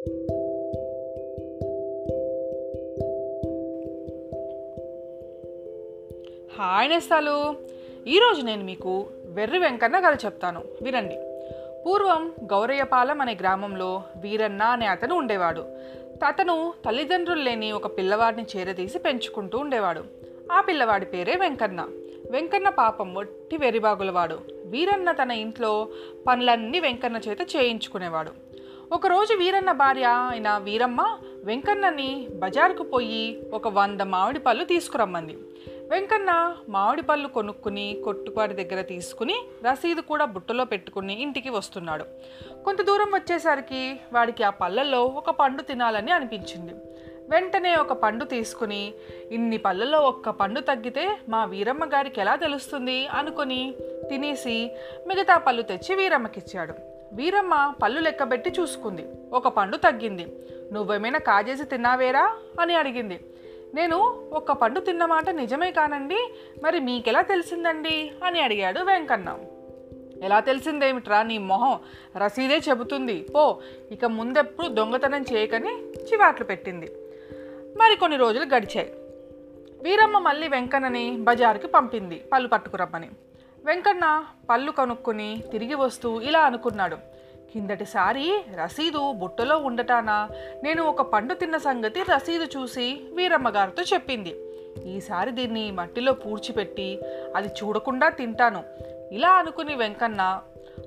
Hi నేస్తాలు. ఈరోజు నేను మీకు వెర్రి వెంకన్న కథ చెప్తాను. వినండి. పూర్వం గౌరయ్యపాలెం అనే గ్రామంలో వీరన్న అనే అతను ఉండేవాడు. అతను తల్లిదండ్రులు లేని ఒక పిల్లవాడిని చేరదీసి పెంచుకుంటూ ఉండేవాడు. ఆ పిల్లవాడి పేరే వెంకన్న. వెంకన్న పాపం ఒట్టి వెరిబాగులవాడు వీరన్న తన ఇంట్లో పనులన్నీ వెంకన్న చేత చేయించుకునేవాడు. ఒకరోజు వీరన్న భార్య అయిన వీరమ్మ వెంకన్నని బజారుకు పోయి ఒక వంద మామిడి పళ్ళు తీసుకురమ్మంది. వెంకన్న మామిడి పళ్ళు కొనుక్కుని కొట్టువాడి దగ్గర తీసుకుని రసీదు కూడా బుట్టలో పెట్టుకుని ఇంటికి వస్తున్నాడు. కొంత దూరం వచ్చేసరికి వాడికి ఆ పళ్ళల్లో ఒక పండు తినాలని అనిపించింది. వెంటనే ఒక పండు తీసుకుని ఇన్ని పళ్ళలో ఒక్క పండు తగ్గితే మా వీరమ్మ గారికి ఎలా తెలుస్తుంది? అనుకుని తినేసి మిగతా పళ్ళు తెచ్చి వీరమ్మకిచ్చాడు. వీరమ్మ పళ్ళు లెక్కబెట్టి చూసుకుంది. ఒక పండు తగ్గింది. నువ్వేమైనా కాజేసి తిన్నావేరా? అని అడిగింది. నేను ఒక పండు తిన్నమాట నిజమే కానండి. మరి మీకెలా తెలిసిందండి? అని అడిగాడు వెంకన్న. ఎలా తెలిసిందేమిట్రా నీ మొహం? రసీదే చెబుతుంది. పో ఇక ముందెప్పుడు దొంగతనం చేయకని చివాట్లు పెట్టింది. మరి కొన్ని రోజులు గడిచాయి. వీరమ్మ మళ్ళీ వెంకన్నని బజారుకి పంపింది. పళ్ళు పట్టుకురమ్మని. వెంకన్న పళ్ళు కొనుక్కుని తిరిగి వస్తూ ఇలా అనుకున్నాడు. కిందటిసారి రసీదు బుట్టలో ఉండటాన నేను ఒక పండు తిన్న సంగతి రసీదు చూసి వీరమ్మగారితో చెప్పింది. ఈసారి దీన్ని మట్టిలో పూడ్చిపెట్టి అది చూడకుండా తింటాను. ఇలా అనుకుని వెంకన్న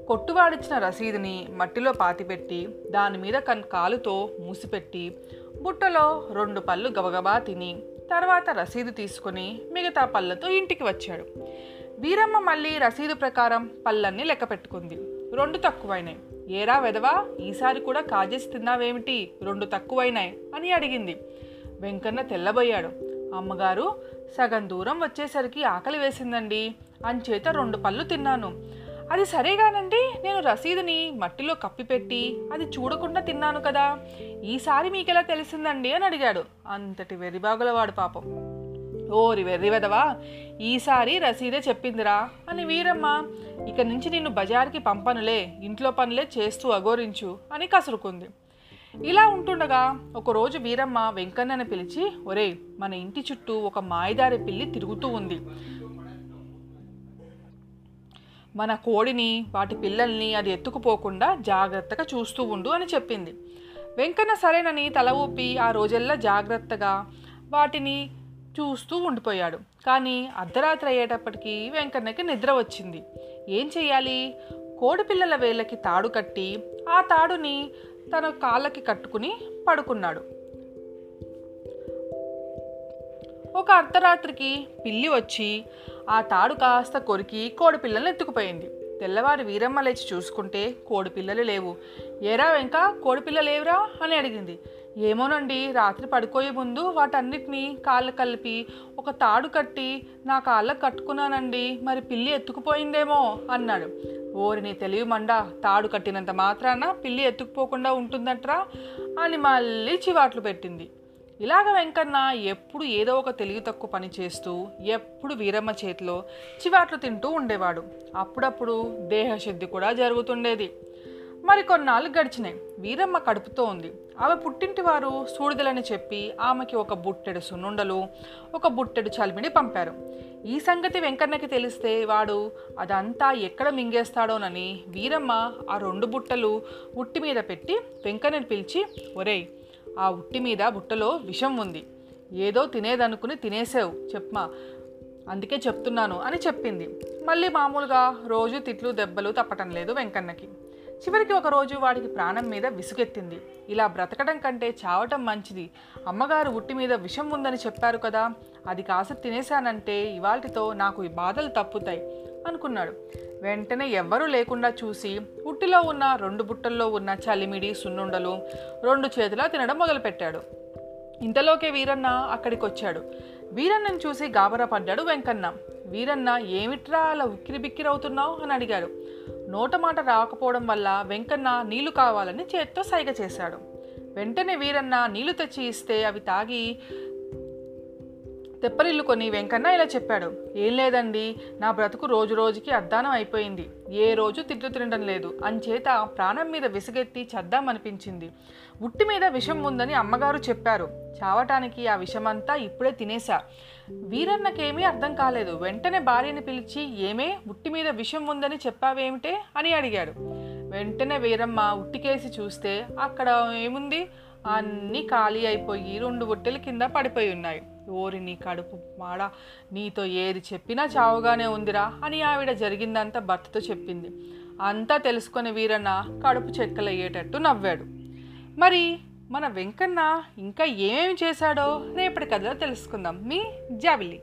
కొట్టువాడిచ్చిన రసీదుని మట్టిలో పాతిపెట్టి దాని మీద కన్ కాలుతో మూసిపెట్టి బుట్టలో రెండు పళ్ళు గబగబా తిని తర్వాత రసీదు తీసుకుని మిగతా పళ్ళతో ఇంటికి వచ్చాడు. వీరమ్మ మళ్ళీ రసీదు ప్రకారం పళ్ళన్నీ లెక్క పెట్టుకుంది. రెండు తక్కువైనాయి. ఏరా వెదవా ఈసారి కూడా కాజేసి తిన్నావేమిటి? రెండు తక్కువైనాయి అని అడిగింది. వెంకన్న తెల్లబోయాడు. అమ్మగారు సగం దూరం వచ్చేసరికి ఆకలి వేసిందండి. అంచేత రెండు పళ్ళు తిన్నాను. అది సరేగానండి నేను రసీదుని మట్టిలో కప్పిపెట్టి అది చూడకుండా తిన్నాను కదా. ఈసారి మీకెలా తెలిసిందండి అని అడిగాడు. అంతటి వెరిబాగులవాడు పాపం. ఓరి వెర్రి వెదవా ఈసారి రసీదే చెప్పిందిరా అని వీరమ్మ ఇక నుంచి నిన్ను బజార్కి పంపనులే ఇంట్లో పనులే చేస్తూ అఘోరించు అని కసురుకుంది. ఇలా ఉంటుండగా ఒకరోజు వీరమ్మ వెంకన్నని పిలిచి ఒరే మన ఇంటి చుట్టూ ఒక మాయదారి పిల్లి తిరుగుతూ ఉంది. మన కోడిని వాటి పిల్లల్ని అది ఎత్తుకుపోకుండా జాగ్రత్తగా చూస్తూ ఉండు అని చెప్పింది. వెంకన్న సరేనని తల ఊపి ఆ రోజెల్లా జాగ్రత్తగా వాటిని చూస్తూ ఉండిపోయాడు. కానీ అర్ధరాత్రి అయ్యేటప్పటికి వెంకన్నకి నిద్ర వచ్చింది. ఏం చేయాలి కోడిపిల్లల వేళ్ళకి తాడు కట్టి ఆ తాడుని తన కాళ్ళకి కట్టుకుని పడుకున్నాడు. ఒక అర్ధరాత్రికి పిల్లి వచ్చి ఆ తాడు కాస్త కొరికి కోడిపిల్లల్ని ఎత్తుకుపోయింది. తెల్లవారు వీరమ్మ లేచి చూసుకుంటే కోడిపిల్లలు లేవు. ఏరా వెంక కోడి లేవురా? అని అడిగింది. ఏమోనండి రాత్రి పడుకోయే ముందు వాటన్నిటినీ కాళ్ళు కలిపి ఒక తాడు కట్టి నా కాళ్ళకు కట్టుకున్నానండి. మరి పిల్లి ఎత్తుకుపోయిందేమో అన్నాడు. ఓరిని తెలివి మండ తాడు కట్టినంత మాత్రాన పిల్లి ఎత్తుకుపోకుండా ఉంటుందట్రా అని మళ్ళీ చివాట్లు పెట్టింది. ఇలాగ వెంకన్న ఎప్పుడు ఏదో ఒక తెలివి తక్కువ పని చేస్తూ ఎప్పుడు వీరమ్మ చేతిలో చివాట్లు తింటూ ఉండేవాడు. అప్పుడప్పుడు దేహశుద్ధి కూడా జరుగుతుండేది. మరి కొన్నాళ్ళు గడిచినాయి. వీరమ్మ కడుపుతో ఉంది. ఆమె పుట్టింటి వారు సూడిదలని చెప్పి ఆమెకి ఒక బుట్టెడు సున్నుండలు ఒక బుట్టెడు చలిమిడి పంపారు. ఈ సంగతి వెంకన్నకి తెలిస్తే వాడు అదంతా ఎక్కడ మింగేస్తాడోనని వీరమ్మ ఆ రెండు బుట్టలు ఉట్టి మీద పెట్టి వెంకన్నని పిలిచి ఒరేయ్ ఆ ఉట్టి మీద బుట్టలో విషం ఉంది. ఏదో తినేదనుకుని తినేసావు చెప్మా అందుకే చెప్తున్నాను అని చెప్పింది. మళ్ళీ మామూలుగా రోజు తిట్లు దెబ్బలు తప్పటం లేదు వెంకన్నకి. చివరికి ఒకరోజు వాడికి ప్రాణం మీద విసుగెత్తింది. ఇలా బ్రతకడం కంటే చావటం మంచిది. అమ్మగారు ఉట్టి మీద విషం ఉందని చెప్పారు కదా అది కాస్త తినేశానంటే ఇవాల్టితో నాకు ఈ బాధలు తప్పుతాయి అనుకున్నాడు. వెంటనే ఎవ్వరూ లేకుండా చూసి ఉట్టిలో ఉన్న రెండు బుట్టల్లో ఉన్న చలిమిడి సున్నుండలు రెండు చేతిలో తినడం మొదలుపెట్టాడు. ఇంతలోకే వీరన్న అక్కడికి వచ్చాడు వీరన్నను చూసి గాబరా పడ్డాడు వెంకన్న. వీరన్న ఏమిట్రా అలా ఉక్కిరి బిక్కిరవుతున్నావు అని అడిగాడు. నోట మాట రాకపోవడం వల్ల వెంకన్న నీళ్ళు కావాలని చేత్తో సైగ చేశాడు. వెంటనే వీరన్న నీళ్ళు తెచ్చి ఇస్తే అవి తాగి తెప్పరిల్లు కొని వెంకన్న ఇలా చెప్పాడు. ఏం లేదండి నా బ్రతుకు రోజు రోజుకి అద్దానం అయిపోయింది. ఏ రోజు తిట్లు తినడం లేదు. అంచేత ప్రాణం మీద విసుగెత్తి చద్దామనిపించింది. ఉట్టి మీద విషం ఉందని అమ్మగారు చెప్పారు. చావటానికి ఆ విషమంతా ఇప్పుడే తినేశా వీరన్నకేమీ అర్థం కాలేదు. వెంటనే భార్యని పిలిచి ఏమే ఉట్టి మీద విషం ఉందని చెప్పావేమిటే? అని అడిగాడు. వెంటనే వీరమ్మ ఉట్టికేసి చూస్తే అక్కడ ఏముంది? అన్నీ ఖాళీ అయిపోయి రెండు బుట్టెల కింద పడిపోయి ఉన్నాయి. ఓరి నీ కడుపు మాడ నీతో ఏది చెప్పినా చావుగానే ఉందిరా అని ఆవిడ జరిగిందంతా భర్తతో చెప్పింది. అంతా తెలుసుకుని వీరన్న కడుపు చెక్కలయ్యేటట్టు నవ్వాడు. మరి మన వెంకన్న ఇంకా ఏమేమి చేశాడో రేపటి కథలో తెలుసుకుందాం. మీ జాబిలీ